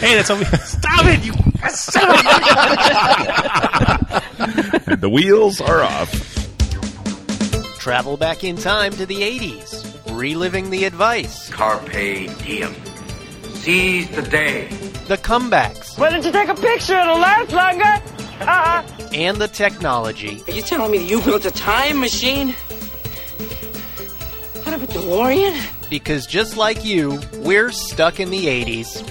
Hey, that's all we. Stop it, you son of the wheels are off. Travel back in time to the 80s, reliving the advice, Carpe diem. Seize the day. the comebacks, Why don't you take a picture? It'll last longer. Uh-uh. and the technology. Are you telling me that you built a time machine? Out of a DeLorean? Because just like you, we're stuck in the 80s.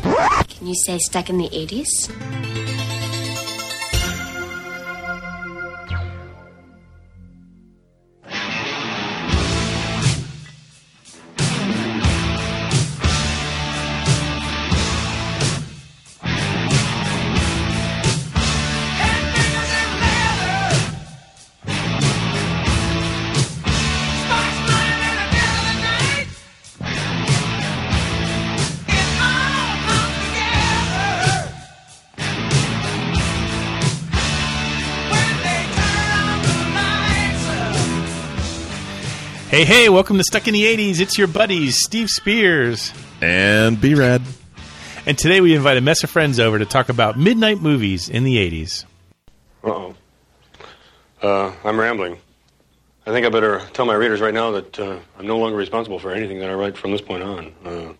Can you say stuck in the 80s? Hey, hey, welcome to Stuck in the 80s. It's your buddies, Steve Spears. And Brad. And today we invite a mess of friends over to talk about midnight movies in the 80s. Uh-oh. Uh, I'm rambling. I think I better tell my readers right now that uh, I'm no longer responsible for anything that I write from this point on. Uh,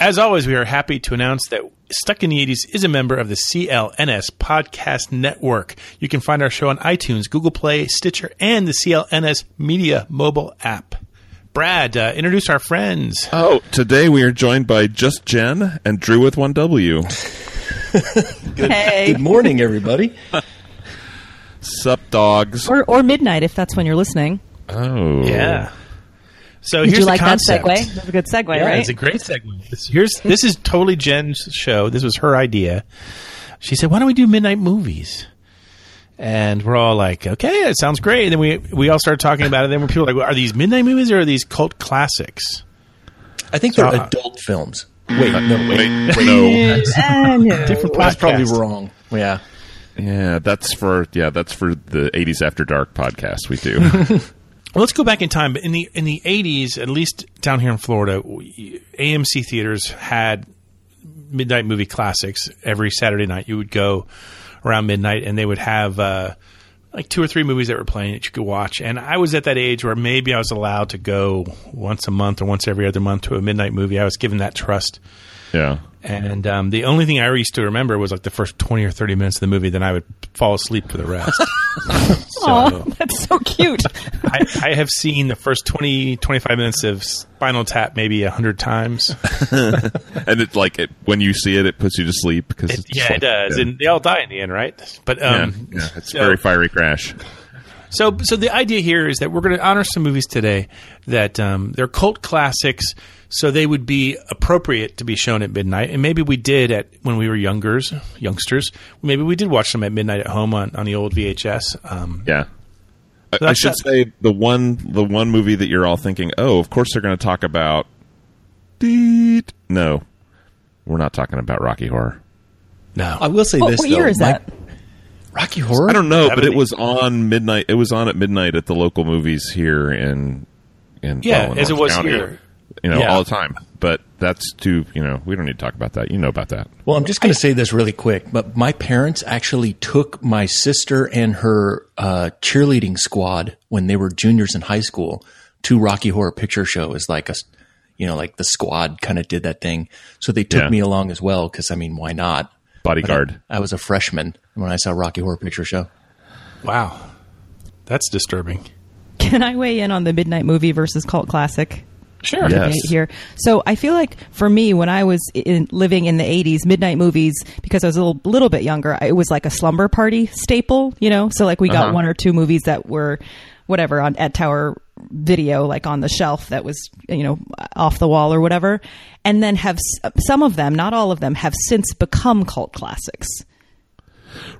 As always, we are happy to announce that Stuck in the 80s is a member of the CLNS Podcast Network. You can find our show on iTunes, Google Play, Stitcher, and the CLNS Media mobile app. Brad, uh, introduce our friends. Oh, today we are joined by Just Jen and Drew with 1W. Hey. Good morning, everybody. Sup, dogs? Or, or midnight if that's when you're listening. Oh. Yeah. So Did here's you the like concept. that segue? That's a good segue, Yeah, right? it's a great segue. This, here's this is totally Jen's show. This was her idea. She said, "Why don't we do midnight movies?" And we're all like, "Okay, that sounds great." And then we we all started talking about it. Then when people were like, "Are these midnight movies or are these cult classics?" I think So, they're uh, adult films. Wait, no, wait. Wait, no. Different podcast. That's probably wrong. Yeah. yeah, that's for yeah, that's for the 80s After Dark podcast we do. Let's go back in time. In the in the eighties, at least down here in Florida, AMC theaters had midnight movie classics every Saturday night. You would go around midnight, and they would have uh, like two or three movies that were playing that you could watch. And I was at that age where maybe I was allowed to go once a month or once every other month to a midnight movie. I was given that trust. Yeah. And um, the only thing I used to remember was like the first twenty or thirty minutes of the movie. Then I would fall asleep for the rest. Aw, so that's so cute. I, I have seen the first 20, 25 minutes of Spinal Tap maybe a hundred times. And it's like it, when you see it, it puts you to sleep because It- yeah, it does, and they all die in the end, right? But yeah, um, yeah, it's a so- very fiery crash. So, so the idea here is that we're going to honor some movies today that um, they're cult classics, so they would be appropriate to be shown at midnight. And maybe we did at when we were youngers, youngsters. Maybe we did watch them at midnight at home on, on the old VHS. Um, Yeah. I, I should that- say the one the one movie that you're all thinking, oh, of course they're going to talk about. Deet. No, we're not talking about Rocky Horror. no, I will say What, this, what though. year is My- that? Rocky Horror? I don't know, but it was on midnight. It was on at midnight at the local movies here in in Yeah, well, in as it was County, here. You know, Yeah. all the time. But that's too. You know, we don't need to talk about that. You know about that. Well, I'm just going to say this really quick, but my parents actually took my sister and her uh, cheerleading squad when they were juniors in high school to Rocky Horror Picture Show as like a, you know, like the squad kind of did that thing. So they took Yeah. me along as well because I mean, why not? But Bodyguard. I, I was a freshman when I saw Rocky Horror Picture Show. wow, that's disturbing. Can I weigh in on the midnight movie versus cult classic? Sure. Yeah. debate Yes. here. So I feel like for me, when I was in, living in the '80s, midnight movies, because I was a little, little bit younger, it was like a slumber party staple. You know, so like we got Uh-huh. one or two movies that were whatever on at Tower Video, like on the shelf that was you know off the wall or whatever, and then have s- some of them, not all of them, have since become cult classics.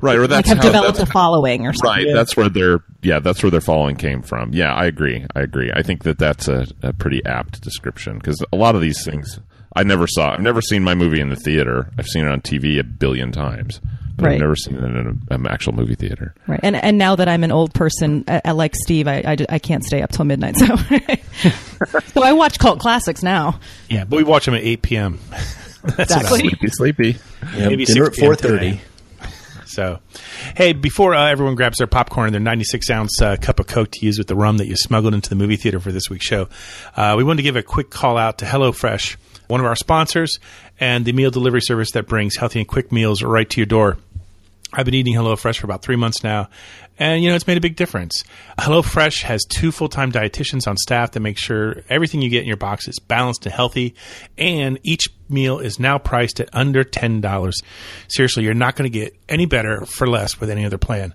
Right, or Like have how, developed a following or something. Right, that's where their yeah, that's where their following came from. Yeah, I agree. I agree. I think that that's a, a pretty apt description because a lot of these things I never saw. I've never seen my movie in the theater. I've seen it on TV a billion times, but Right. I've never seen it in an, an actual movie theater. Right, and and now that I'm an old person, I, I like Steve, I, I, I can't stay up till midnight, so so I watch cult classics now. Yeah, but we watch them at eight p.m. exactly. Sleepy, sleepy. Yeah, Maybe dinner 6 at four p.m. thirty. today. So, hey, before uh, everyone grabs their popcorn and their 96 ounce uh, cup of Coke to use with the rum that you smuggled into the movie theater for this week's show, uh, we wanted to give a quick call out to HelloFresh, one of our sponsors, and the meal delivery service that brings healthy and quick meals right to your door. I've been eating HelloFresh for about three months now, and you know it's made a big difference. HelloFresh has two full-time dietitians on staff that make sure everything you get in your box is balanced and healthy, and each meal is now priced at under ten dollars. Seriously, you're not going to get any better for less with any other plan.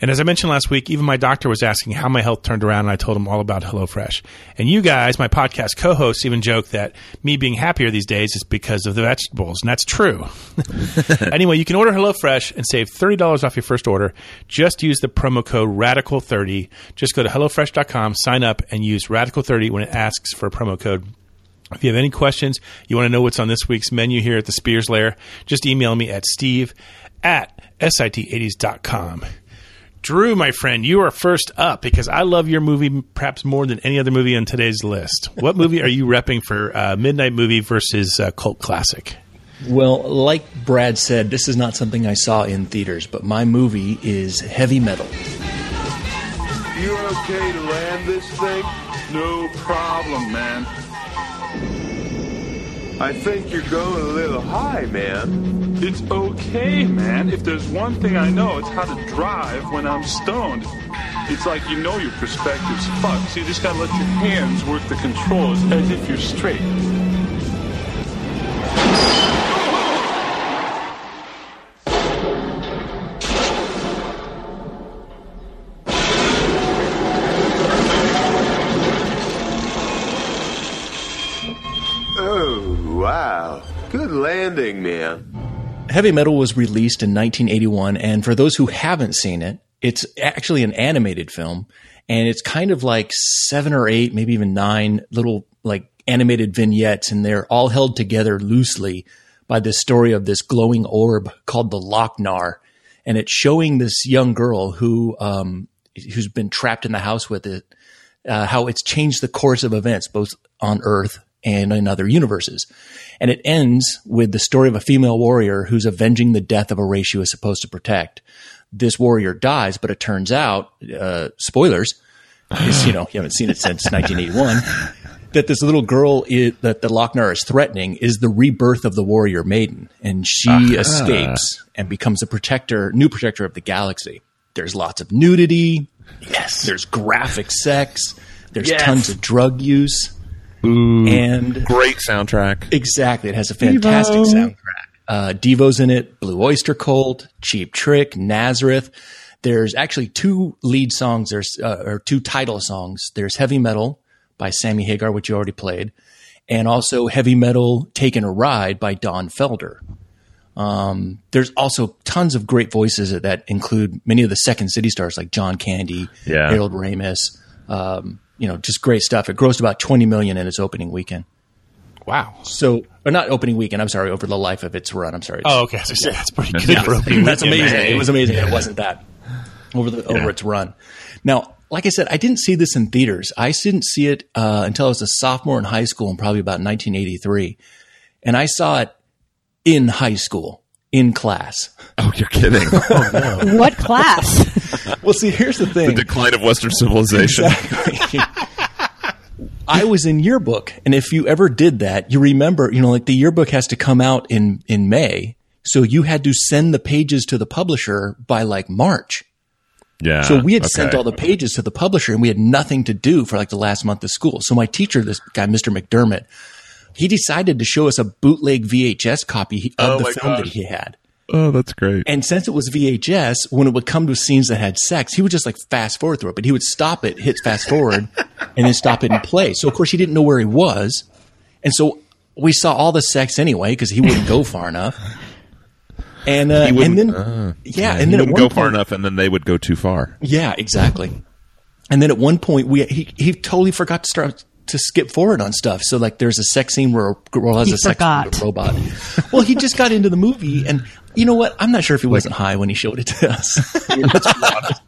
And as I mentioned last week, even my doctor was asking how my health turned around, and I told him all about HelloFresh. And you guys, my podcast co-hosts, even joke that me being happier these days is because of the vegetables, and that's true. anyway, you can order HelloFresh and save $30 off your first order. Just use the promo code RADICAL30. Just go to HelloFresh.com, sign up, and use RADICAL30 when it asks for a promo code. If you have any questions, you want to know what's on this week's menu here at the Spears Lair, just email me at steve at sit80s.com. Drew, my friend, you are first up because I love your movie perhaps more than any other movie on today's list. What movie are you repping for uh, Midnight Movie versus uh, Cult Classic? Well, like Brad said, this is not something I saw in theaters, but my movie is Heavy Metal. You're okay to land this thing? No problem, man. I think you're going a little high, man. It's okay, man. If there's one thing I know, it's how to drive when I'm stoned. It's like you know your perspective's fucked, so you just gotta let your hands work the controls as if you're straight. Heavy Metal was released in 1981, and for those who haven't seen it, it's actually an animated film, and it's kind of like seven or eight, maybe even nine little like animated vignettes, and they're all held together loosely by the story of this glowing orb called the Loc-Nar, and it's showing this young girl who um, who's been trapped in the house with it, uh, how it's changed the course of events both on Earth and in other universes. And it ends with the story of a female warrior who's avenging the death of a race she was supposed to protect. This warrior dies, but it turns out, uh, spoilers, you know, you haven't seen it since 1981, that this little girl is, that the Loc-Nar is threatening is the rebirth of the warrior maiden. And she Aha. escapes and becomes a protector, new protector of the galaxy. There's lots of nudity. Yes. There's graphic sex. There's Yes. tons of drug use. Ooh, And great soundtrack. Exactly. It has a fantastic Devo. soundtrack. Uh, Devo's in it, Blue Oyster Cult, Cheap Trick, Nazareth. There's actually two lead songs. There's uh, or two title songs. There's Heavy Metal by Sammy Hagar, which you already played, and also Heavy Metal Taking a Ride by Don Felder. Um, there's also tons of great voices that include many of the Second City stars like John Candy, Yeah. Harold Ramis. Um, you know, just great stuff. It grossed about 20 million in its opening weekend. Wow. So, or not opening weekend. I'm sorry, over the life of its run. I'm sorry. Oh, okay. So that's pretty good Yeah, for opening that's weekend. amazing. Hey. It was amazing. It wasn't that over the over its run. Now, like I said, I didn't see this in theaters. I didn't see it uh, until I was a sophomore in high school, in probably about 1983, and I saw it in high school in class. Oh, you're kidding. What class? well, see, here's the thing: the decline of Western civilization. I was in yearbook, and if you ever did that, you remember, you know, like the yearbook has to come out in in May, so you had to send the pages to the publisher by like March. Yeah. So we had sent all the pages to the publisher, and we had nothing to do for like the last month of school. So my teacher, this guy, Mr. McDermott, he decided to show us a bootleg VHS copy of Oh the film that he had. Oh, that's great. And since it was VHS, when it would come to scenes that had sex, he would just like fast forward through it, but he would stop it, hit fast forward, and then stop it and play. So of course he didn't know where he was, and so we saw all the sex anyway because he wouldn't go far enough. And uh, He and then uh, yeah, he and then at wouldn't one go far enough, and then they would go too far. yeah, exactly. And then at one point, we he he totally forgot to start to skip forward on stuff. So like, there's a sex scene where a girl has He a sex with a robot. well, he just got into the movie, and you know what? I'm not sure if he wasn't high when he showed it to us. I mean, let's be honest.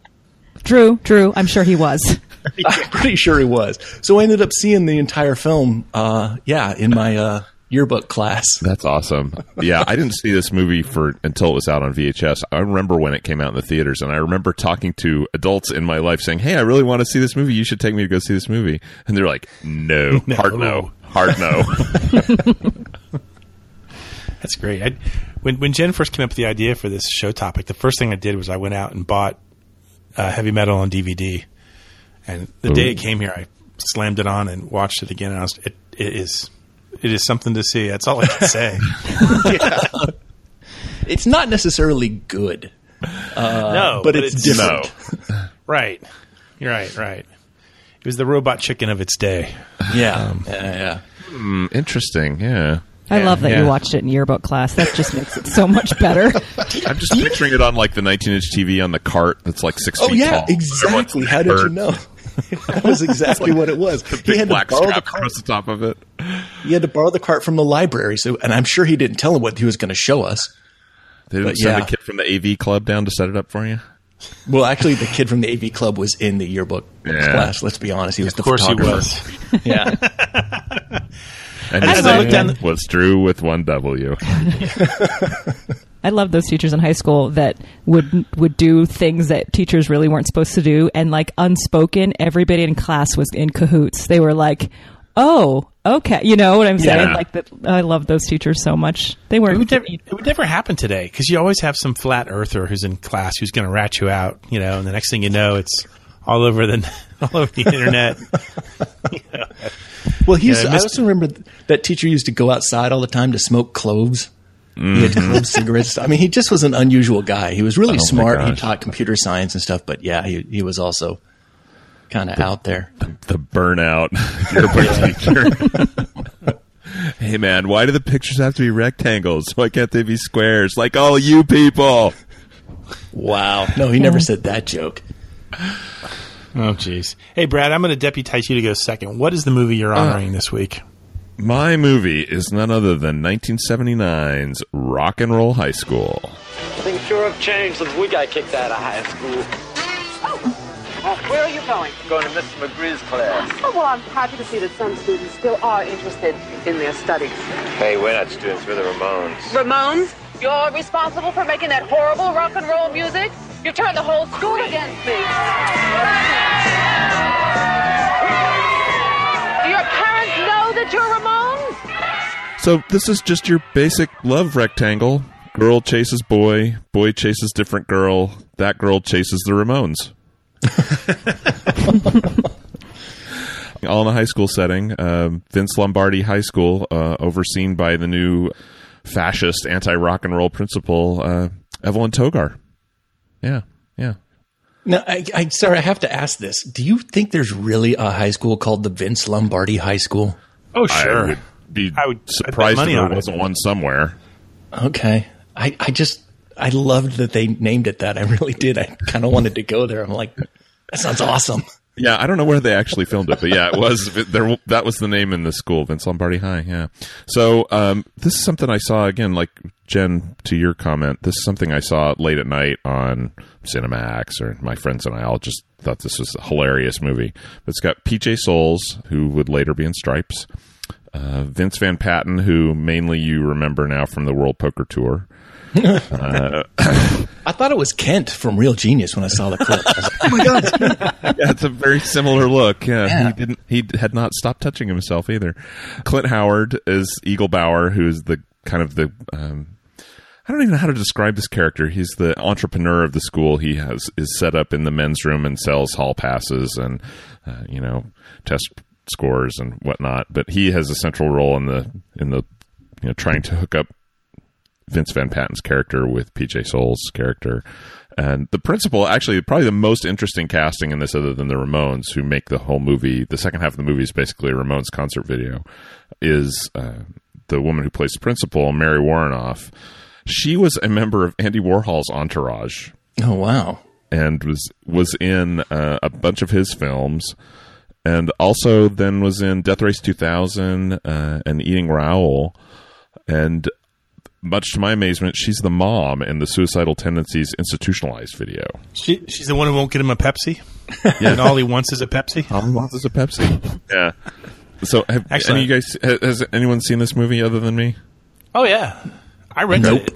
True, true. I'm sure he was. I'm pretty sure he was. So I ended up seeing the entire film. Uh, yeah, in my uh, yearbook class. That's awesome. Yeah, I didn't see this movie for until it was out on VHS. I remember when it came out in the theaters, and I remember talking to adults in my life saying, "Hey, I really want to see this movie. You should take me to go see this movie." And they're like, "No, No. hard no, hard no." That's great. I, when when Jen first came up with the idea for this show topic, the first thing I did was I went out and bought uh, Heavy Metal on DVD, and the day it came here, I slammed it on and watched it again. And I was it, it is it is something to see. That's all I can say. It's not necessarily good. Uh, no, but, it's, different. right. You're right. Right. It was the robot chicken of its day. Yeah, yeah, yeah. Hmm, interesting. Yeah. I love that Yeah. you watched it in yearbook class. That just makes it so much better. I'm just picturing it on like the 19 inch TV on the cart that's like six Oh feet yeah, tall. exactly. How did you know? that was exactly what it was. He Big had to black borrow the strap cart. across the top of it. He had to borrow the cart from the library. So, and I'm sure he didn't tell him what he was going to show us. They didn't But send yeah. a kid from the AV club down to set it up for you. Well, actually, the kid from the AV club was in the yearbook Yeah. class. Let's be honest, he was Of the course he photographer. was. Yeah, And I his love name that. was Drew with one W. I love those teachers in high school that would would do things that teachers really weren't supposed to do, and like unspoken, everybody in class was in cahoots. They were like, "Oh, okay," you know what I'm saying? Yeah. Like that. I love those teachers so much. They weren't. would, never, it would never happen today because you always have some flat earther who's in class who's going to rat you out, you know, and the next thing you know, it's all over the all over the internet. Well, he's. Yeah, I I also remember that teacher used to go outside all the time to smoke cloves. He had mm-hmm. clove cigarettes. I mean, he just was an unusual guy. He was really Oh, smart. He taught computer science and stuff, but yeah, he he was also kind of out there. The burnout yearbook teacher. hey man, why do the pictures have to be rectangles? Why can't they be squares? Like all you people. Wow. No, he never said that joke. Oh, jeez. Hey, Brad, I'm going to deputize you to go second. What is the movie you're uh, honoring this week? My movie is none other than 1979's Rock and Roll High School. Things sure have changed since we got kicked out of high school. Where are you going? Going to Mr. McGree's class. Oh, well, I'm happy to see that some students still are interested in their studies. Hey, we're not students, we're the Ramones. Ramones, you're responsible for making that horrible rock and roll music? You turned the whole school against me. Do your parents know that you're Ramones? So this is just your basic love rectangle. Girl chases boy, boy chases different girl, that girl chases the Ramones. All in a high school setting. Um, Vince Lombardi High School, uh, overseen by the new fascist anti rock and roll principal, uh, Evelyn Togar. Yeah, yeah. Now, I, I sorry, I have to ask this. Do you think there's really a high school called the Vince Lombardi High School? Oh, I sure. would be I would- I'd surprised if there wasn't one somewhere. Okay. I, I just I loved that they named it that. I really did. I kind of wanted to go there. I'm like, that sounds awesome. Yeah, I don't know where they actually filmed it, but yeah, it was there. That was the name in the school, Vince Lombardi High. Yeah. So um, this is something I saw again, like Jen to your comment. This is something I saw late at night on Cinemax, or my friends and I all just thought this was a hilarious movie. It's got PJ Soles, who would later be in Stripes, uh, Vince Van Patten, who mainly you remember now from the World Poker Tour. Uh, I thought it was Kent from Real Genius when I saw the clip. I was like, oh my god, it's Kent. yeah, it's a very similar look. Yeah, Yeah. he didn't. He had not stopped touching himself either. Clint Howard is Eaglebauer, who is the kind of the. Um, I don't even know how to describe this character. He's the entrepreneur of the school. He has is set up in the men's room and sells hall passes and uh, you know test scores and whatnot. But he has a central role in the in the you know trying to hook up Vince Van Patten's character with PJ Soles' character. And the principal, actually, probably the most interesting casting in this, other than the Ramones, who make the whole movie, the second half of the movie is basically a Ramones concert video, is uh, the woman who plays the principal, Mary Woronov. She was a member of Andy Warhol's entourage Oh wow. and was was in uh, a bunch of his films, and also then was in Death Race 2000 uh, and Eating Raoul, and much to my amazement, she's the mom in the Suicidal Tendencies institutionalized video. She, she's the one who won't get him a Pepsi. And all he wants is a Pepsi. All he wants is a Pepsi. yeah. So, have Excellent. any you guys ha- has anyone seen this movie other than me? Oh yeah, I rented Nope. it.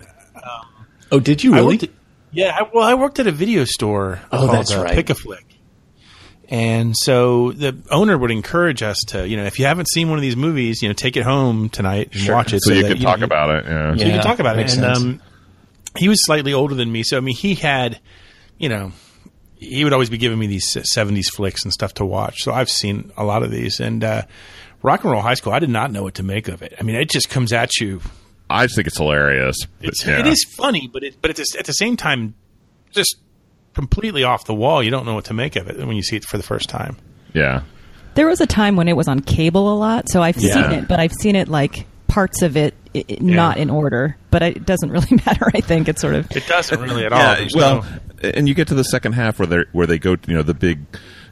Oh, did you really? worked at- yeah, I, well, I worked at a video store. Oh, called, that's uh, right. Pick a Flick. And so the owner would encourage us to, you know, if you haven't seen one of these movies, you know, take it home tonight and Sure. watch it, So, you that, can know, talk you- about it. Yeah. so you Yeah, can talk about it. makes And sense. um, he was slightly older than me, so I mean, he had, you know, he would always be giving me these '70s flicks and stuff to watch. So I've seen a lot of these. And uh, Rock and Roll High School, I did not know what to make of it. I mean, it just comes at you. I just think it's hilarious. but It's, yeah. It is funny, but it, but it's at the same time just completely off the wall. You don't know what to make of it when you see it for the first time. Yeah. There was a time when it was on cable a lot, so I've Yeah. seen it, but I've seen it like parts of it i i- not in order. But it doesn't really matter. I think it's sort of It doesn't really at all. Yeah, well, no- and you get to the second half where they where they go, you know, the big,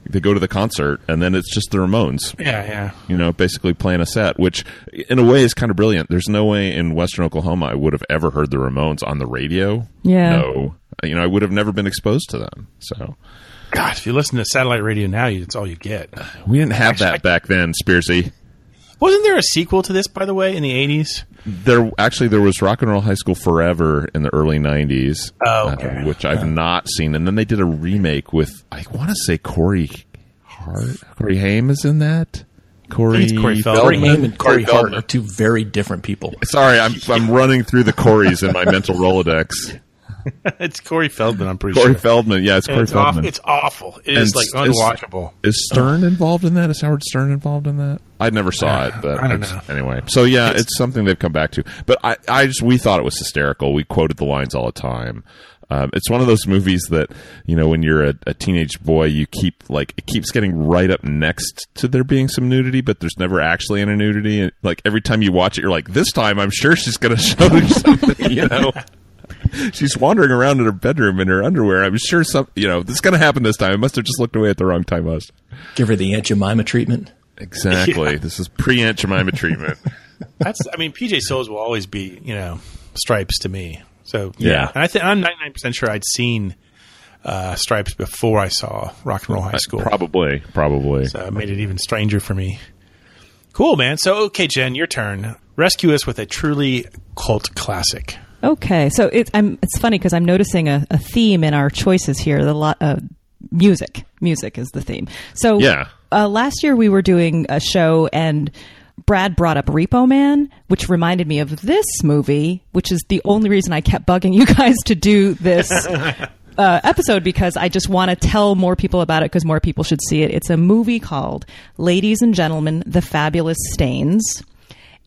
they go to the concert, and then it's just the Ramones. yeah, yeah. You know, basically playing a set, which in a way is kind of brilliant. There's no way in Western Oklahoma I would have ever heard the Ramones on the radio. Yeah. No, you know, I would have never been exposed to them. So God, if you listen to satellite radio now, you- it's all you get. we didn't have Actually, that back then, Spearsy. Wasn't there a sequel to this, by the way, in the eighties? There actually there was Rock and Roll High School Forever in the early '90s, Oh, okay. uh, which I've not seen, and then they did a remake with I want to say Corey Hart, Corey Haim is in that. Corey, Corey Feldman. Corey Haim and Corey Hart Feldman. are two very different people. Sorry, I'm I'm running through the Corys in my mental Rolodex. it's Corey Feldman. I'm pretty sure. Corey sure. Feldman, yeah, it's And Corey it's, awful. Feldman. it's awful. It is And like unwatchable. Is Stern involved in that? Is Howard Stern involved in that? I never saw it, but I don't know. anyway. So yeah, it's, something they've come back to. But I, I just we thought it was hysterical. We quoted the lines all the time. Um, it's one of those movies that you know when you're a, a teenage boy, you keep like it keeps getting right up next to there being some nudity, but there's never actually any nudity. And, like every time you watch it, you're like, this time I'm sure she's going to show you something. You know. She's wandering around in her bedroom in her underwear. I'm sure some, you know, this is going to happen this time. I must have just looked away at the wrong time. Most Give her the Aunt Jemima treatment. exactly. Yeah. This is pre Aunt Jemima treatment. That's. I mean, PJ Soles will always be, you know, stripes to me. So Yeah. and I think I'm 99 percent sure I'd seen uh, stripes before I saw Rock and Roll High School. Probably, probably. So it made it even stranger for me. Cool, man. So okay, Jen, your turn. Rescue us with a truly cult classic. Okay, so it's I'm it's funny because I'm noticing a, a theme in our choices here. The lot uh, music, music is the theme. So Yeah. uh, last year we were doing a show and. Brad brought up Repo Man, which reminded me of this movie, which is the only reason I kept bugging you guys to do this uh, episode because I just want to tell more people about it because more people should see it. It's a movie called Ladies and Gentlemen, The Fabulous Stains.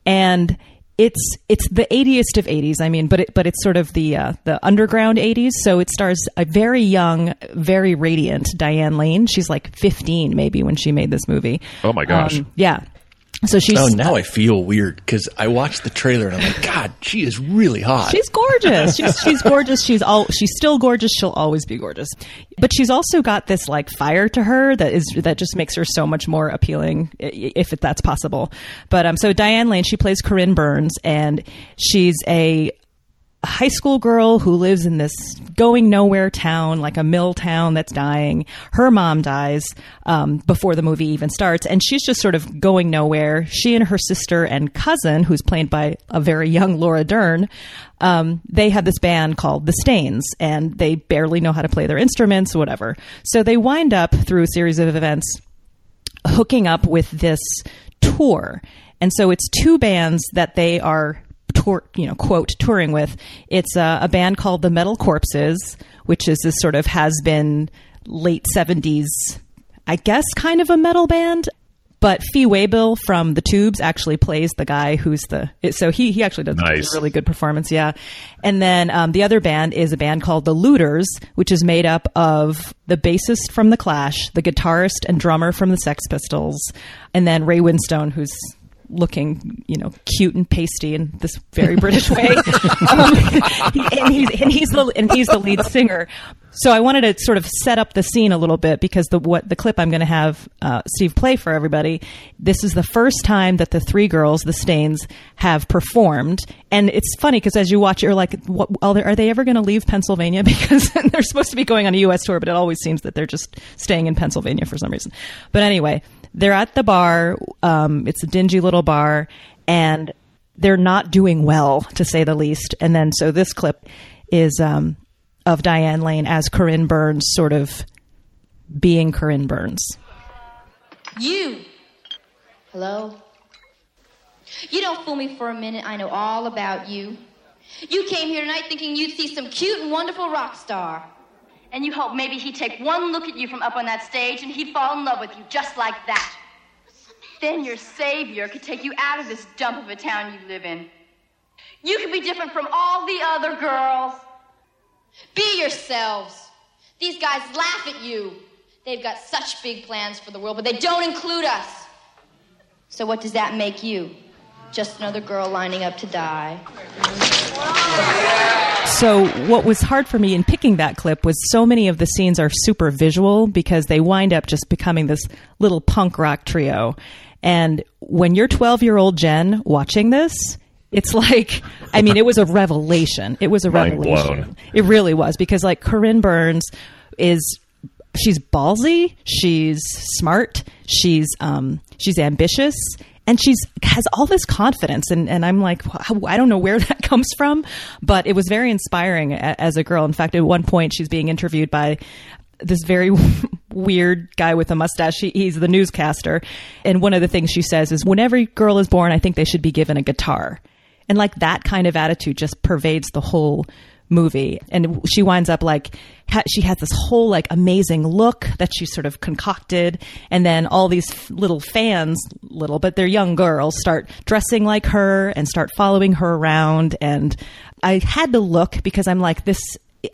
And it's it's the 80st of 80s. I mean, but it, but it's sort of the uh, the underground 80s. So it stars a very young, very radiant Diane Lane. She's like 15 maybe when she made this movie. Oh my gosh. Um, yeah. So she's Oh, now I feel weird because I watched the trailer and I'm like, God, she is really hot. She's gorgeous. She's she's gorgeous. She's all she's still gorgeous. She'll always be gorgeous. But she's also got this like fire to her that is that just makes her so much more appealing if that's possible. But um so Diane Lane, she plays Corinne Burns and she's a high school girl who lives in this going nowhere town, like a mill town that's dying. Her mom dies um, before the movie even starts, and she's just sort of going nowhere. She and her sister and cousin, who's played by a very young Laura Dern, um, they have this band called The Stains, and they barely know how to play their instruments, whatever. So they wind up through a series of events hooking up with this tour. And so it's two bands that they are tour, you know, quote, touring with. It's a, a band called the Metal Corpses, which is this sort of has been late 70s, I guess, kind of a metal band. But Fee Waybill from the Tubes actually plays the guy who's the so he he actually does Nice. a really good performance, yeah. And then um, the other band is a band called the Looters, which is made up of the bassist from the Clash, the guitarist and drummer from the Sex Pistols, and then Ray Winstone, who's looking, you know, cute and pasty in this very British way. um, and, he's, and he's the and he's the lead singer. So I wanted to sort of set up the scene a little bit because the what the clip I'm going to have uh, Steve play for everybody. This is the first time that the three girls, the Stains, have performed, and it's funny because as you watch, it, you're like, what, are they- are they ever going to leave Pennsylvania? Because they're supposed to be going on a U.S. tour, but it always seems that they're just staying in Pennsylvania for some reason. But anyway, they're at the bar. Um, it's a dingy little bar, and they're not doing well, to say the least. And then, so this clip is um, of Diane Lane as Corinne Burns, sort of being Corinne Burns. You. Hello? You don't fool me for a minute. I know all about you. You came here tonight thinking you'd see some cute and wonderful rock star. And you hope maybe he'd take one look at you from up on that stage and he'd fall in love with you just like that. Then your savior could take you out of this dump of a town you live in. You could be different from all the other girls. Be yourselves. These guys laugh at you. They've got such big plans for the world, but they don't include us. So what does that make you? Just another girl lining up to die. So, what was hard for me in picking that clip was so many of the scenes are super visual because they wind up just becoming this little punk rock trio. And when you're 12 year old Jen watching this, it's like, I mean, it was a revelation. It was a Mind revelation. blown. It really was because, like, Corinne Burns is she's ballsy, she's smart, she's um, she's ambitious, and she's has all this confidence. And and I'm like, I don't know where that comes from, but it was very inspiring as a girl. In fact, at one point, she's being interviewed by this very weird guy with a mustache. He, he's the newscaster, and one of the things she says is, "When every girl is born, I think they should be given a guitar." And like that kind of attitude just pervades the whole movie. And she winds up like, ha- she has this whole like amazing look that she sort of concocted. And then all these f- little fans, little, but they're young girls, start dressing like her and start following her around. And I had to look because I'm like, this,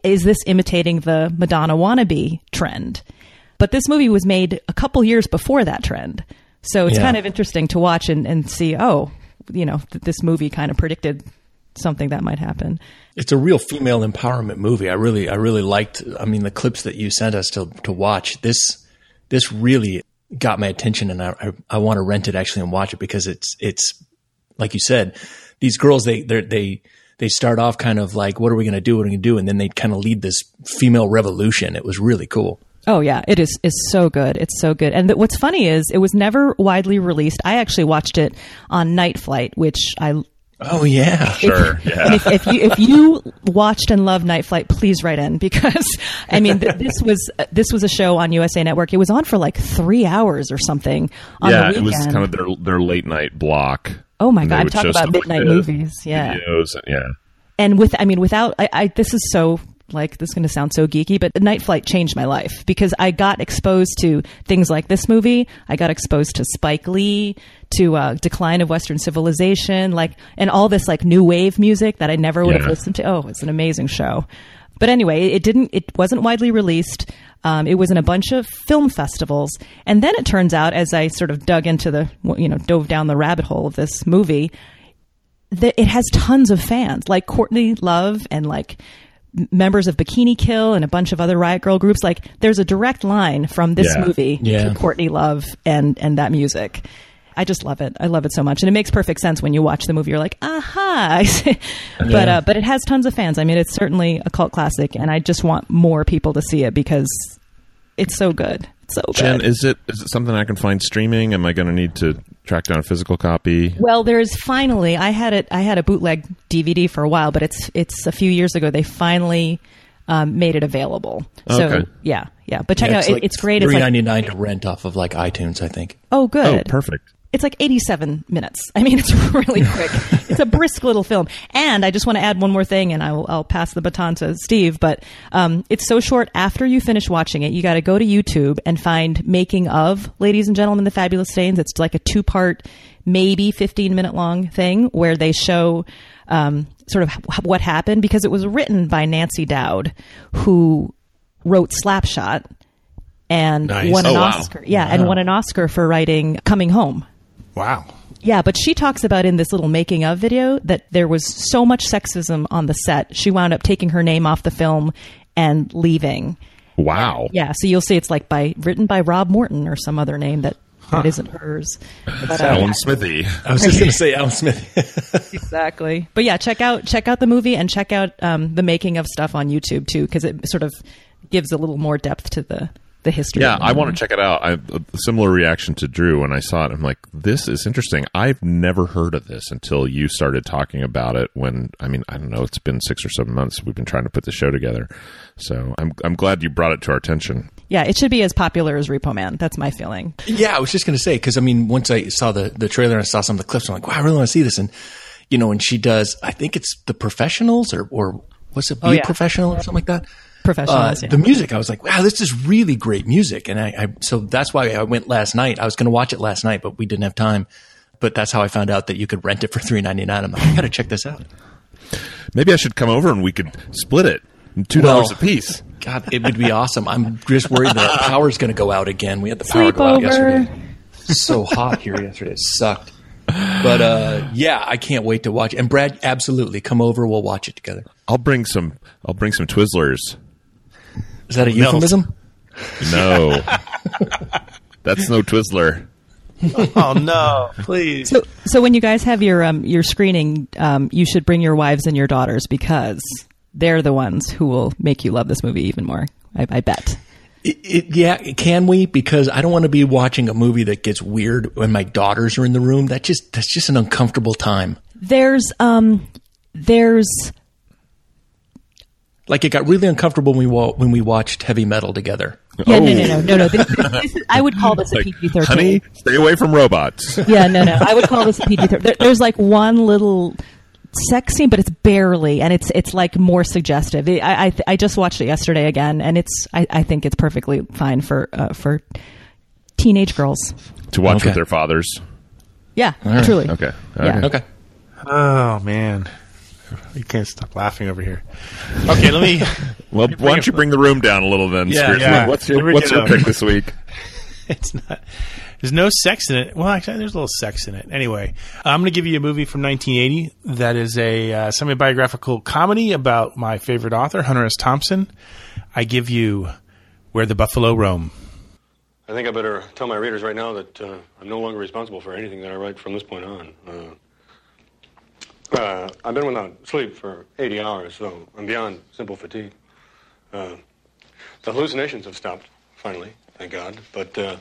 is this imitating the Madonna wannabe trend? But this movie was made a couple years before that trend. So it's Yeah. kind of interesting to watch and, and see, oh, you know, th- this movie kind of predicted something that might happen. It's a real female empowerment movie. I really, I really liked. I mean, the clips that you sent us to to watch. This, this really got my attention, and I, I, I want to rent it actually and watch it because it's, it's like you said, these girls they they they they start off kind of like, what are we going to do? What are we going to do? And then they kind of lead this female revolution. It was really cool. Oh yeah, it is is so good. It's so good. And th- what's funny is it was never widely released. I actually watched it on Night Flight, which I Oh yeah, Sure. Yeah. and if, if you if you watched and loved Night Flight, please write in because I mean th- this was this was a show on USA Network. It was on for like three hours or something on yeah, the it was kind of their their late night block. Oh my God, would talk about midnight the movies, yeah. videos, yeah. and with I mean without I, I this is so like this is going to sound so geeky, but Night Flight changed my life because I got exposed to things like this movie. I got exposed to Spike Lee, to uh, Decline of Western Civilization, like and all this like new wave music that I never would have listened to. Oh, it's an amazing show. But anyway, it didn't. It wasn't widely released. Um, it was in a bunch of film festivals, and then it turns out, as I sort of dug into the, you know, dove down the rabbit hole of this movie, that it has tons of fans, like Courtney Love and like members of Bikini Kill and a bunch of other Riot Girl groups. Like, there's a direct line from this Yeah. movie Yeah. to Courtney Love and and that music. I just love it. I love it so much, and it makes perfect sense when you watch the movie. You're like, aha! but Yeah. uh, but it has tons of fans. I mean, it's certainly a cult classic, and I just want more people to see it because it's so good. It's so Jen, good. is it is it something I can find streaming? Am I going to need to track down a physical copy? Well, there's finally I had it I had a bootleg DVD for a while, but it's it's a few years ago they finally um, made it available. So Okay. yeah, yeah. But check Yeah, it out, it, like it's great. It's like ninety nine to rent off of like iTunes, I think. oh good. Oh, perfect. It's like 87 minutes. I mean, it's really quick. it's a brisk little film. And I just want to add one more thing, and I'll, I'll pass the baton to Steve. But um, it's so short. After you finish watching it, you got to go to YouTube and find "Making of Ladies and Gentlemen, the Fabulous Stains." It's like a two part, maybe 15 minute long thing where they show um, sort of what happened because it was written by Nancy Dowd, who wrote Slapshot and Nice. won an Oh, wow. Oscar. Yeah, and won an Oscar for writing "Coming Home." Wow. Yeah, but she talks about in this little making of video that there was so much sexism on the set. She wound up taking her name off the film and leaving. Wow. Yeah, so you'll see it's like by written by Rob Morton or some other name that, that isn't hers. But, uh, Alan Smithee. I was just going to say Alan Smith. exactly. But yeah, check out check out the movie and check out um, the making of stuff on YouTube too because it sort of gives a little more depth to the the the history. Yeah, of I want to check it out. I a similar reaction to Drew when I saw it. I'm like, this is interesting. I've never heard of this until you started talking about it. When I mean, I don't know, it's been six or seven months we've been trying to put the show together. So I'm I'm glad you brought it to our attention. Yeah, it should be as popular as Repo Man. That's my feeling. Yeah, I was just going to say because I mean, once I saw the the trailer and I saw some of the clips, I'm like, wow, I really want to see this. And you know, and she does. I think it's the professionals or or what's it? Oh, be Oh, yeah. professional or something like that. Professionals, Uh, yeah. The music, I was like, wow, this is really great music, and I, I so that's why I went last night. I was going to watch it last night, but we didn't have time. But that's how I found out that you could rent it for three ninety nine. I'm like, I got to check this out. Maybe I should come over and we could split it two dollars Well, a piece. God, it would be awesome. I'm just worried that our power's going to go out again. We had the power go out Sleepover. yesterday. So hot here yesterday. It sucked. But uh, yeah, I can't wait to watch. it. And Brad, absolutely, come over. We'll watch it together. I'll bring some. I'll bring some Twizzlers. Is that a euphemism? No, that's no Twizzler. oh no, please. So, so when you guys have your um, your screening, um, you should bring your wives and your daughters because they're the ones who will make you love this movie even more. I, I bet. It, it, yeah, can we? Because I don't want to be watching a movie that gets weird when my daughters are in the room. That just that's just an uncomfortable time. There's um, there's Like it got really uncomfortable when we wa- when we watched heavy metal together. yeah, no, no, no, no, no. This, this, this is, I would call this a Like, PG thirteen. honey, stay away from robots. Yeah, no, no. I would call this a PG thirteen. There, there's like one little sex scene, but it's barely, and it's it's like more suggestive. I I, I just watched it yesterday again, and it's I, I think it's perfectly fine for uh, for teenage girls. to watch Okay. with their fathers. Yeah, right. truly. Okay. Yeah. Okay. Okay. Oh man, you can't stop laughing over here. Okay, let me. Well, why don't you bring the room down a little then? Yeah, Spiritually? yeah. What's your What's your pick this week? it's not. There's no sex in it. Well, actually, there's a little sex in it. Anyway, I'm going to give you a movie from 1980 that is a uh, semi-biographical comedy about my favorite author, Hunter S. Thompson. I give you Where the Buffalo Roam. I think I better tell my readers right now that uh, I'm no longer responsible for anything that I write from this point on. Uh, uh, I've been without sleep for 80 hours, so I'm beyond simple fatigue. Uh, the hallucinations have stopped, finally, thank God. But uh,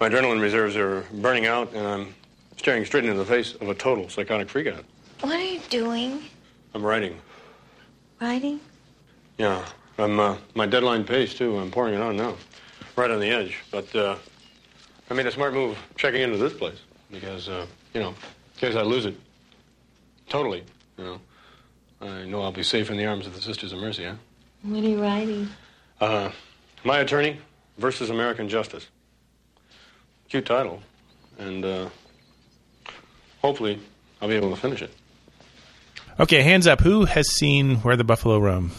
my adrenaline reserves are burning out, and I'm staring straight into the face of a total psychotic freakout. What are you doing? I'm writing. Writing? Yeah, I'm uh, my deadline pace too. I'm pouring it on now, right on the edge. But uh, I made a smart move checking into this place because uh, you know, in case I lose it totally, you know, I know I'll be safe in the arms of the Sisters of Mercy. Huh? What are you writing? Uh, my attorney versus American justice. Cute title, and uh, hopefully I'll be able to finish it. Okay, hands up. Who has seen Where the Buffalo Roam?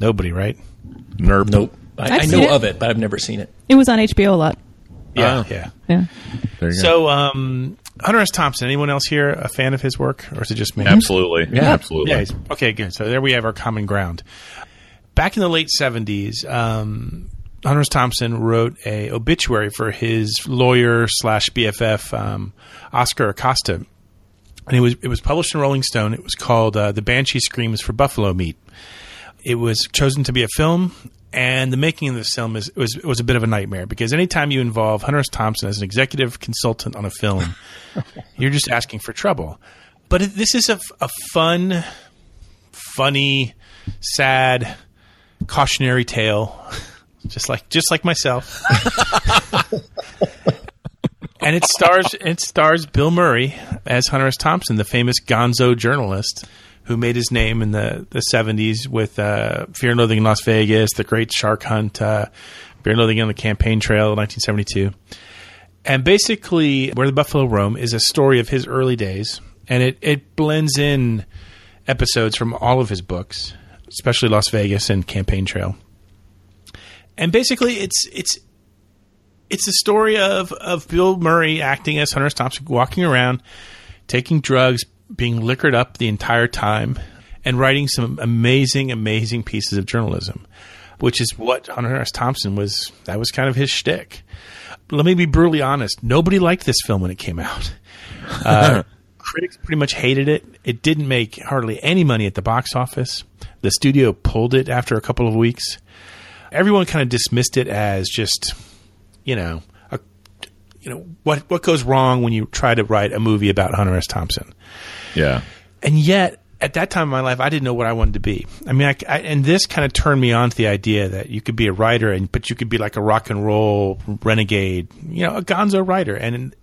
Nobody, right? Nerp. Nope. I, I've I seen know it. of it, but I've never seen it. It was on HBO a lot. Yeah, Oh. yeah. Yeah. There you go. So, um, Hunter S. Thompson. Anyone else here a fan of his work, or is it just me? Absolutely. Yeah. Absolutely. Yeah. Okay, good. So there we have our common ground. Back in the late seventies, um, Hunter S. Thompson wrote a obituary for his lawyer slash BFF um, Oscar Acosta, and it was it was published in Rolling Stone. It was called uh, "The Banshee Screams for Buffalo Meat." It was chosen to be a film, and the making of this film is was was a bit of a nightmare because anytime you involve Hunter S. Thompson as an executive consultant on a film, you're just asking for trouble. But it, this is a, a fun, funny, sad, cautionary tale, just like just like myself. and it stars it stars Bill Murray as Hunter S. Thompson, the famous Gonzo journalist who made his name in the the seventies with uh, Fear and Loathing in Las Vegas, The Great Shark Hunt, uh, Fear and Loathing on the Campaign Trail, nineteen seventy two. And basically, Where the Buffalo Roam is a story of his early days, and it, it blends in episodes from all of his books, especially Las Vegas and Campaign Trail. And basically, it's it's it's the story of of Bill Murray acting as Hunter. Thompson, walking around, taking drugs, being liquored up the entire time, and writing some amazing, amazing pieces of journalism, which is what Hunter S. Thompson was. That was kind of his shtick. Let me be brutally honest. Nobody liked this film when it came out. Uh, critics pretty much hated it. It didn't make hardly any money at the box office. The studio pulled it after a couple of weeks. everyone kind of dismissed it as just, you know, you know what what goes wrong when you try to write a movie about Hunter S. Thompson. Yeah. And yet, at that time in my life, I didn't know what I wanted to be. I mean, I, I, and this kind of turned me on to the idea that you could be a writer, and but you could be like a rock and roll renegade, you know, a Gonzo writer. And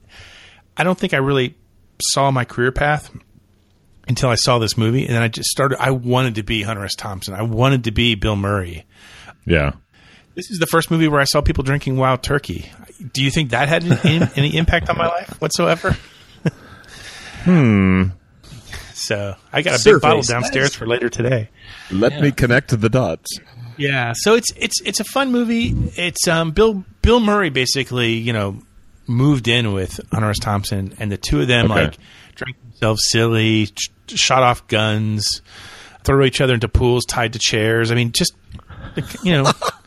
I don't think I really saw my career path until I saw this movie, and then I just started. I wanted to be Hunter S. Thompson. I wanted to be Bill Murray. Yeah. This is the first movie where I saw people drinking wild turkey. Do you think that had any, any impact on my life whatsoever? Hmm. So I got a Surface. big bottle downstairs for later today. Let me connect the dots. Yeah, so it's it's it's a fun movie. It's um, Bill Bill Murray basically, you know, moved in with Hunter S. Thompson, and the two of them Okay. like drank themselves silly, sh- shot off guns, throw each other into pools tied to chairs. I mean, just you know,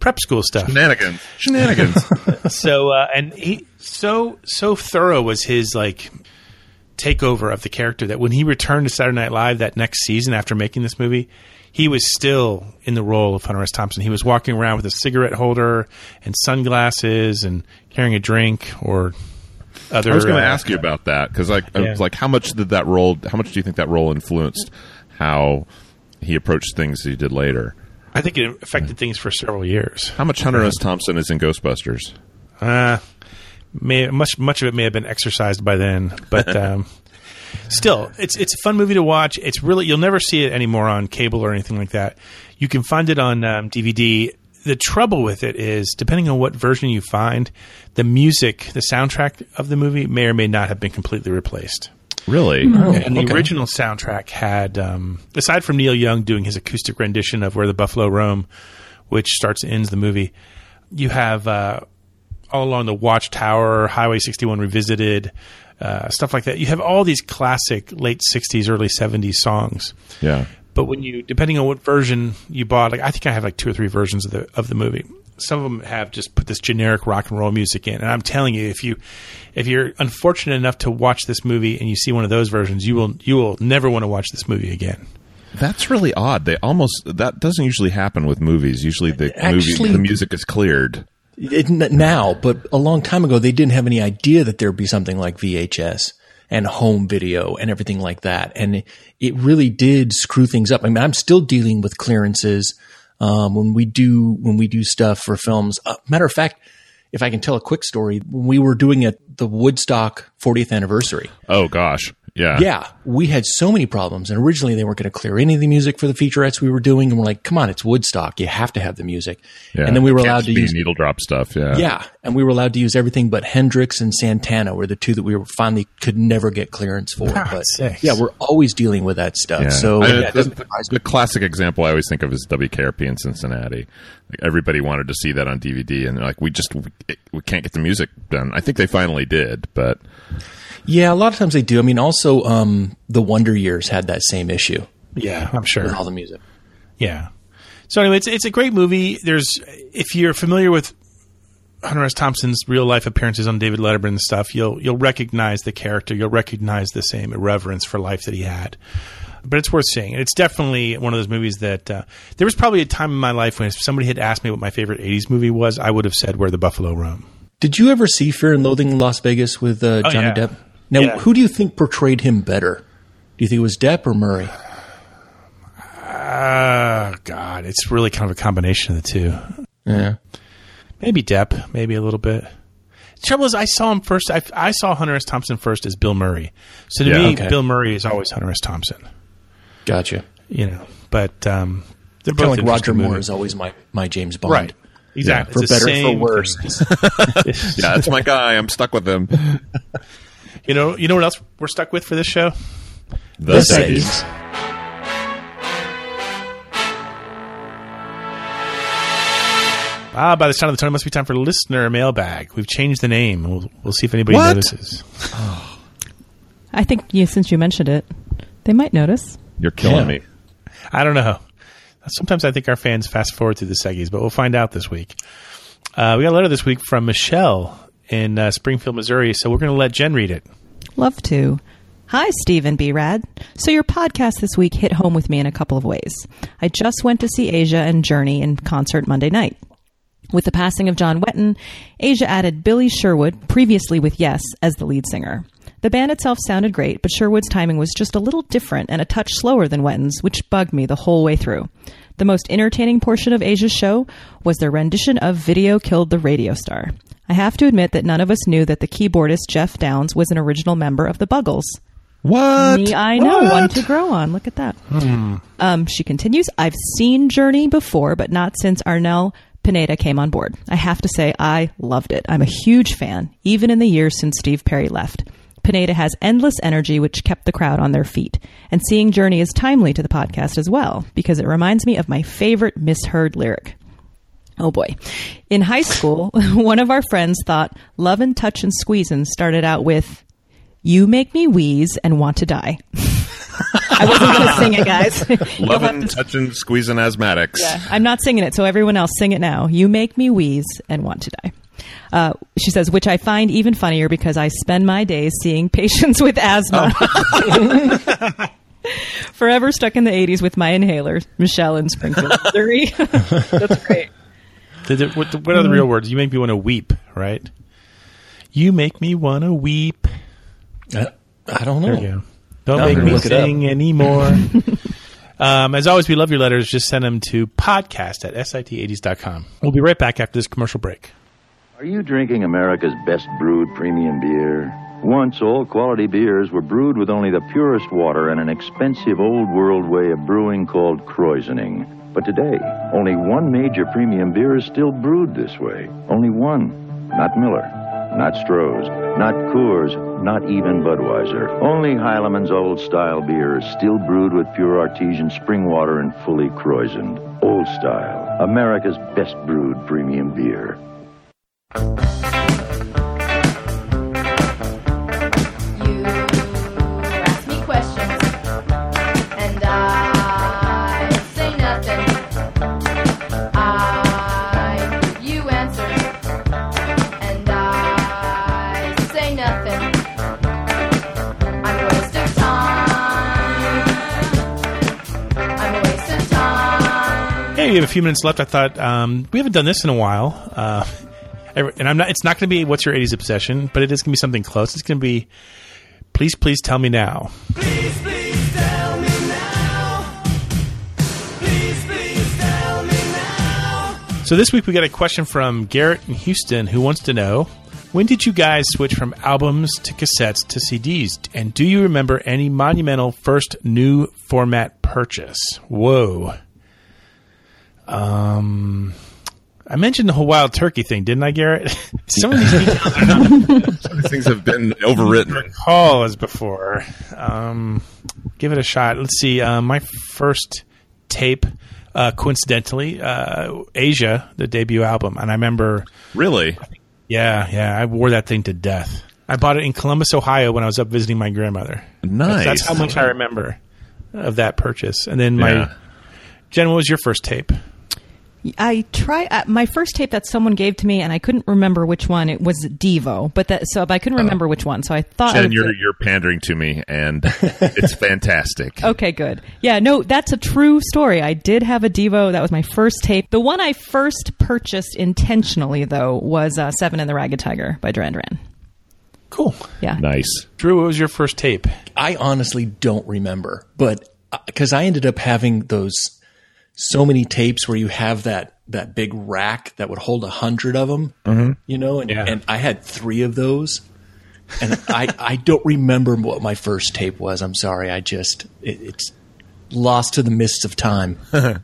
prep school stuff. Shenanigans. Shenanigans. so uh, and he so so thorough was his like takeover of the character that when he returned to Saturday Night Live that next season after making this movie, he was still in the role of Hunter S. Thompson. He was walking around with a cigarette holder and sunglasses and carrying a drink or other. I was going to uh, ask you about that because, like, I was like, how much did that role? How much do you think that role influenced how he approached things he did later? I think it affected things for several years. How much Hunter S. Thompson is in Ghostbusters? Uh, may, much much of it may have been exercised by then, but um, still, it's it's a fun movie to watch. It's really you'll never see it anymore on cable or anything like that. You can find it on um, DVD. The trouble with it is, depending on what version you find, the music, the soundtrack of the movie may or may not have been completely replaced. Really? and the original soundtrack had, um, aside from Neil Young doing his acoustic rendition of "Where the Buffalo Roam," which starts and ends the movie, you have uh, all along the Watchtower, Highway 61 revisited, uh, stuff like that. You have all these classic late 60s, early 70s songs. Yeah. But when you, depending on what version you bought, like I think I have like two or three versions of the of the movie. Some of them have just put this generic rock and roll music in, and I'm telling you, if you if you're unfortunate enough to watch this movie and you see one of those versions, you will you will never want to watch this movie again. That's really odd. They almost that doesn't usually happen with movies. Usually, the Actually- movie the music is cleared. It, now, but a long time ago, they didn't have any idea that there'd be something like VHS and home video and everything like that. And it, it really did screw things up. I mean, I'm still dealing with clearances um, when we do when we do stuff for films. Uh, matter of fact, if I can tell a quick story, when we were doing it the Woodstock 40th anniversary. Oh gosh, yeah, Yeah, we had so many problems, and originally they weren't going to clear any of the music for the featurettes we were doing, and we're like, "Come on, it's Woodstock, you have to have the music." yeah. And then we were allowed to use needle drop stuff. Yeah, yeah, and we were allowed to use everything but Hendrix and Santana were the two that we were finally could never get clearance for. God's but sakes. yeah, we're always dealing with that stuff. Yeah. So I- yeah, the, the- the classic example I always think of is WKRP in Cincinnati. Like everybody wanted to see that on DVD, and like, we just we, we can't get the music done. I think they finally did, but Yeah, a lot of times they do. I mean, also um, the Wonder Years had that same issue Yeah, I'm sure. all the music. Yeah. So anyway, it's it's a great movie. There's if you're familiar with Hunter S. Thompson's real life appearances on David Letterman and stuff, you'll you'll recognize the character. You'll recognize the same irreverence for life that he had. But it's worth seeing. It's definitely one of those movies that uh, there was probably a time in my life when if somebody had asked me what my favorite '80s movie was, I would have said Where the Buffalo Roam. Did you ever see Fear and Loathing in Las Vegas with uh, Oh, Johnny yeah. Depp? Now, Yeah. who do you think portrayed him better? Do you think it was Depp or Murray? Ah, God, it's really kind of a combination of the two. Yeah. Maybe Depp, maybe a little bit. The trouble is, I saw him first. I, I saw Hunter S. Thompson first as Bill Murray. So to Yeah. me, Okay. Bill Murray is always Hunter S. Thompson. Gotcha. You know, but um, they're Kind both like Roger interesting Moore movies. is always my, my James Bond. right. Exactly. For better or for worse. yeah, that's my guy. I'm stuck with him. You know, you know what else we're stuck with for this show? The, The Seggies. Seggies. Ah, by the sound of the tone, it must be time for listener mailbag. We've changed the name. We'll, we'll see if anybody What? notices. I think yeah, since you mentioned it, they might notice. You're killing Yeah. me. I don't know. Sometimes I think our fans fast forward through the Seggies, but we'll find out this week. Uh, we got a letter this week from Michelle in uh, Springfield, Missouri, so we're going to let Jen read it. Love to. Hi, Steve and B Rad. So, your podcast this week hit home with me in a couple of ways. I just went to see Asia and Journey in concert Monday night. With the passing of John Wetton, Asia added Billy Sherwood, previously with Yes, as the lead singer. The band itself sounded great, but Sherwood's timing was just a little different and a touch slower than Wetton's, which bugged me the whole way through. The most entertaining portion of Asia's show was their rendition of Video Killed the Radio Star. I have to admit that none of us knew that the keyboardist Geoff Downes was an original member of the Buggles. What? Me, I know. What? One to grow on. Look at that. Hmm. Um, she continues, I've seen Journey before, but not since Arnel Pineda came on board. I have to say, I loved it. I'm a huge fan, even in the years since Steve Perry left. Pineda has endless energy, which kept the crowd on their feet. And seeing Journey is timely to the podcast as well, because it reminds me of my favorite misheard lyric. Oh boy. In high school, one of our friends thought Lovin', Touchin', Squeezin' started out with, You make me wheeze and want to die. I wasn't going to sing it, guys. You'll have Loving, to- touching, squeezing asthmatics. yeah, I'm not singing it, so everyone else sing it now. You make me wheeze and want to die. Uh, she says, which I find even funnier because I spend my days seeing patients with asthma. Forever stuck in the 80s with my inhaler, Michelle in Springfield, Missouri. That's great. The- the- what, what are the real words? You make me want to weep, right? You make me want to weep. Uh, I don't know. There you go. Don't Now I'm make me look it up. sing anymore. um, as always, we love your letters. Just send them to podcast at sit80s.com. We'll be right back after this commercial break. Are you drinking America's best brewed premium beer? Once, all quality beers were brewed with only the purest water and an expensive old world way of brewing called krausening. But today, only one major premium beer is still brewed this way. Only one. Not Miller, not Stroh's, not Coors, not even Budweiser. Only Heileman's old style beer is still brewed with pure artesian spring water and fully krausened. Old style. America's best brewed premium beer. Have a few minutes left. I thought um, we haven't done this in a while, uh, and I'm not. It's not going to be what's your '80s obsession, but it is going to be something close. It's going to be please, please tell me now. So this week we got a question from Garrett in Houston who wants to know when did you guys switch from albums to cassettes to CDs? And do you remember any monumental first new format purchase? Whoa. Um, I mentioned the whole wild turkey thing, didn't I, Garrett? Some of these details are not Some of these things have been overwritten. recall as before. Um, give it a shot. Let's see. Uh, my first tape, uh, coincidentally, uh, Asia, the debut album, and I remember. Really? Yeah, yeah. I wore that thing to death. I bought it in Columbus, Ohio, when I was up visiting my grandmother. Nice. That's, that's how much I remember of that purchase. And then my Yeah. Jen, what was your first tape? I try uh, my first tape that someone gave to me, and I couldn't remember which one. It was Devo, but that so I couldn't remember which one. So I thought, I Jen, would you're say- you're pandering to me, and it's fantastic. Okay, good. Yeah, no, that's a true story. I did have a Devo. That was my first tape. The one I first purchased intentionally, though, was uh, Seven and the Ragged Tiger by Duran Duran. Cool. Yeah. Nice. Drew, what was your first tape? I honestly don't remember, but because I ended up having those so many tapes where you have that that big rack that would hold a hundred of them, Mhm. you know, and, Yeah. and I had three of those, and I I don't remember what my first tape was. I'm sorry, I just it, it's lost to the mists of time.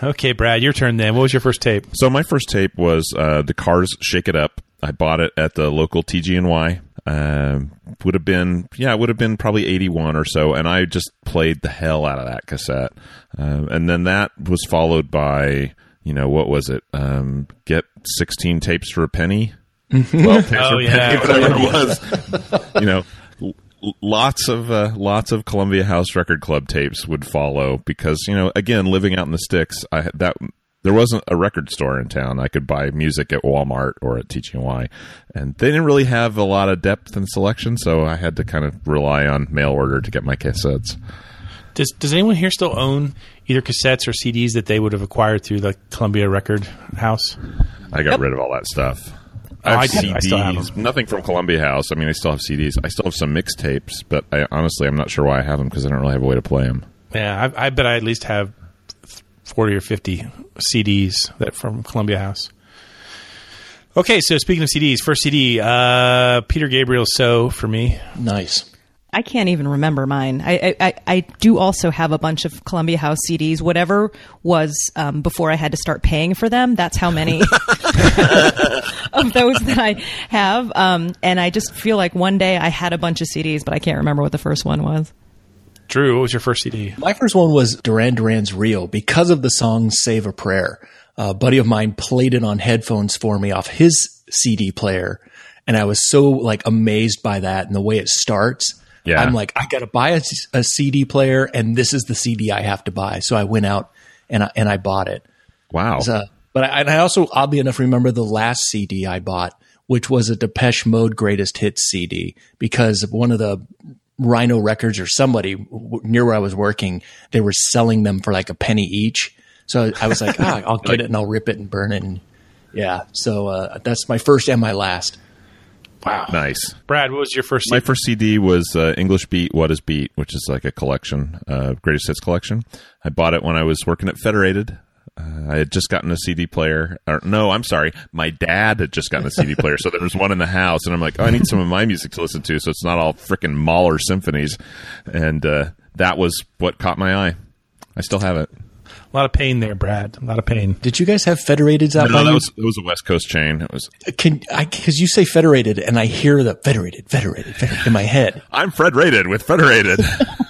Okay, Brad, your turn then. What was your first tape? So my first tape was uh, the Cars "Shake It Up." I bought it at the local TG&Y. Um, would have been yeah, it would have been probably eighty one or so, and I just played the hell out of that cassette. Um, and then that was followed by you know what was it? Um, get sixteen tapes for a penny. Twelve Oh, yeah. penny, whatever it was. you know. Lots of uh, lots of Columbia House Record Club tapes would follow because you know again living out in the sticks I that there wasn't a record store in town. I could buy music at Walmart or at Teaching TGY, and they didn't really have a lot of depth and selection, so I had to kind of rely on mail order to get my cassettes. Does Does anyone here still own either cassettes or CDs that they would have acquired through the Columbia Record House? I got rid of all that stuff. Oh, I I have did. I still have CDs, them. nothing from Columbia House. I mean, I still have CDs. I still have some mixtapes, but I honestly, I'm not sure why I have them because I don't really have a way to play them. Yeah, I, I bet I at least have forty or fifty CDs that from Columbia House. Okay, so speaking of CDs, first CD, uh, Peter Gabriel's "So" for me. Nice. I can't even remember mine. I, I, I- I do also have a bunch of Columbia House CDs. Whatever was um, before I had to start paying for them. That's how many of those that I have. Um, and I just feel like one day I had a bunch of CDs, but I can't remember what the first one was. Drew, what was your first CD? My first one was Duran Duran's Rio because of the song Save a Prayer. A buddy of mine played it on headphones for me off his CD player. And I was so like amazed by that and the way it starts. Yeah. I'm like, I got to buy a, a CD player and this is the CD I have to buy. So I went out and I, and I bought it. Wow. So- but I, and I also, oddly enough, remember the last CD I bought, which was a Depeche Mode Greatest Hits CD, because one of the Rhino Records or somebody w- near where I was working, they were selling them for like a penny each. So I was like, ah, I'll get it and I'll rip it and burn it. And yeah, so uh, that's my first and my last. Wow, Nice. Brad, what was your first? My CD? first CD was uh, English Beat, What is Beat, which is like a collection, uh, greatest hits collection. I bought it when I was working at Federated. Uh, I had just gotten a CD player. Or, no, I'm sorry. My dad had just gotten a CD player, so there was one in the house, and I'm like, oh, I need some of my music to listen to, so it's not all freaking Mahler symphonies. And uh, that was what caught my eye. I still have it. A lot of pain there, Brad. A lot of pain. Did you guys have Federateds out No, by that you? was it was a West Coast chain. It was. Can I? Because you say Federated, and I hear the Federated, Federated, Federated in my head. I'm Fred Rated with Federated.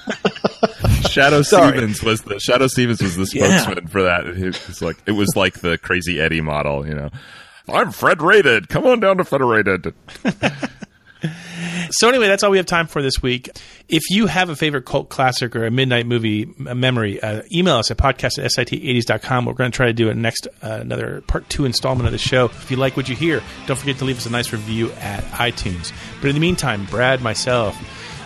Shadoe Stevens was the Shadoe Stevens was the Yeah. spokesman for that. It was like it was like the Crazy Eddie model, you know. I'm Fred Rated. Come on down to Federated. So anyway, that's all we have time for this week. If you have a favorite cult classic or a midnight movie memory, uh, email us at podcast at sit80s.com. We're going to try to do a next uh, another part two installment of the show. If you like what you hear, don't forget to leave us a nice review at iTunes. But in the meantime, Brad, myself,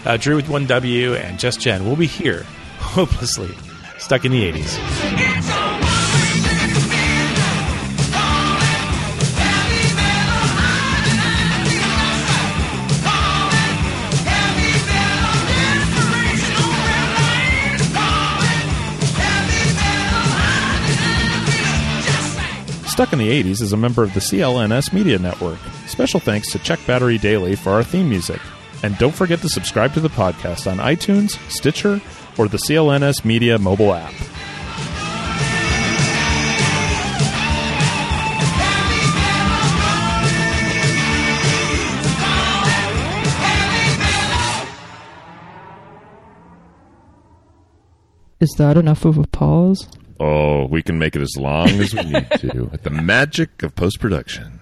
uh, Drew with one W, and Just Jen will be here, hopelessly stuck in the 80s. Stuck in the 80s is a member of the CLNS Media Network. Special thanks to Check Battery Daily for our theme music. And don't forget to subscribe to the podcast on iTunes, Stitcher, or the CLNS Media mobile app. Is that enough of a pause? Oh, we can make it as long as we need to with the magic of post production.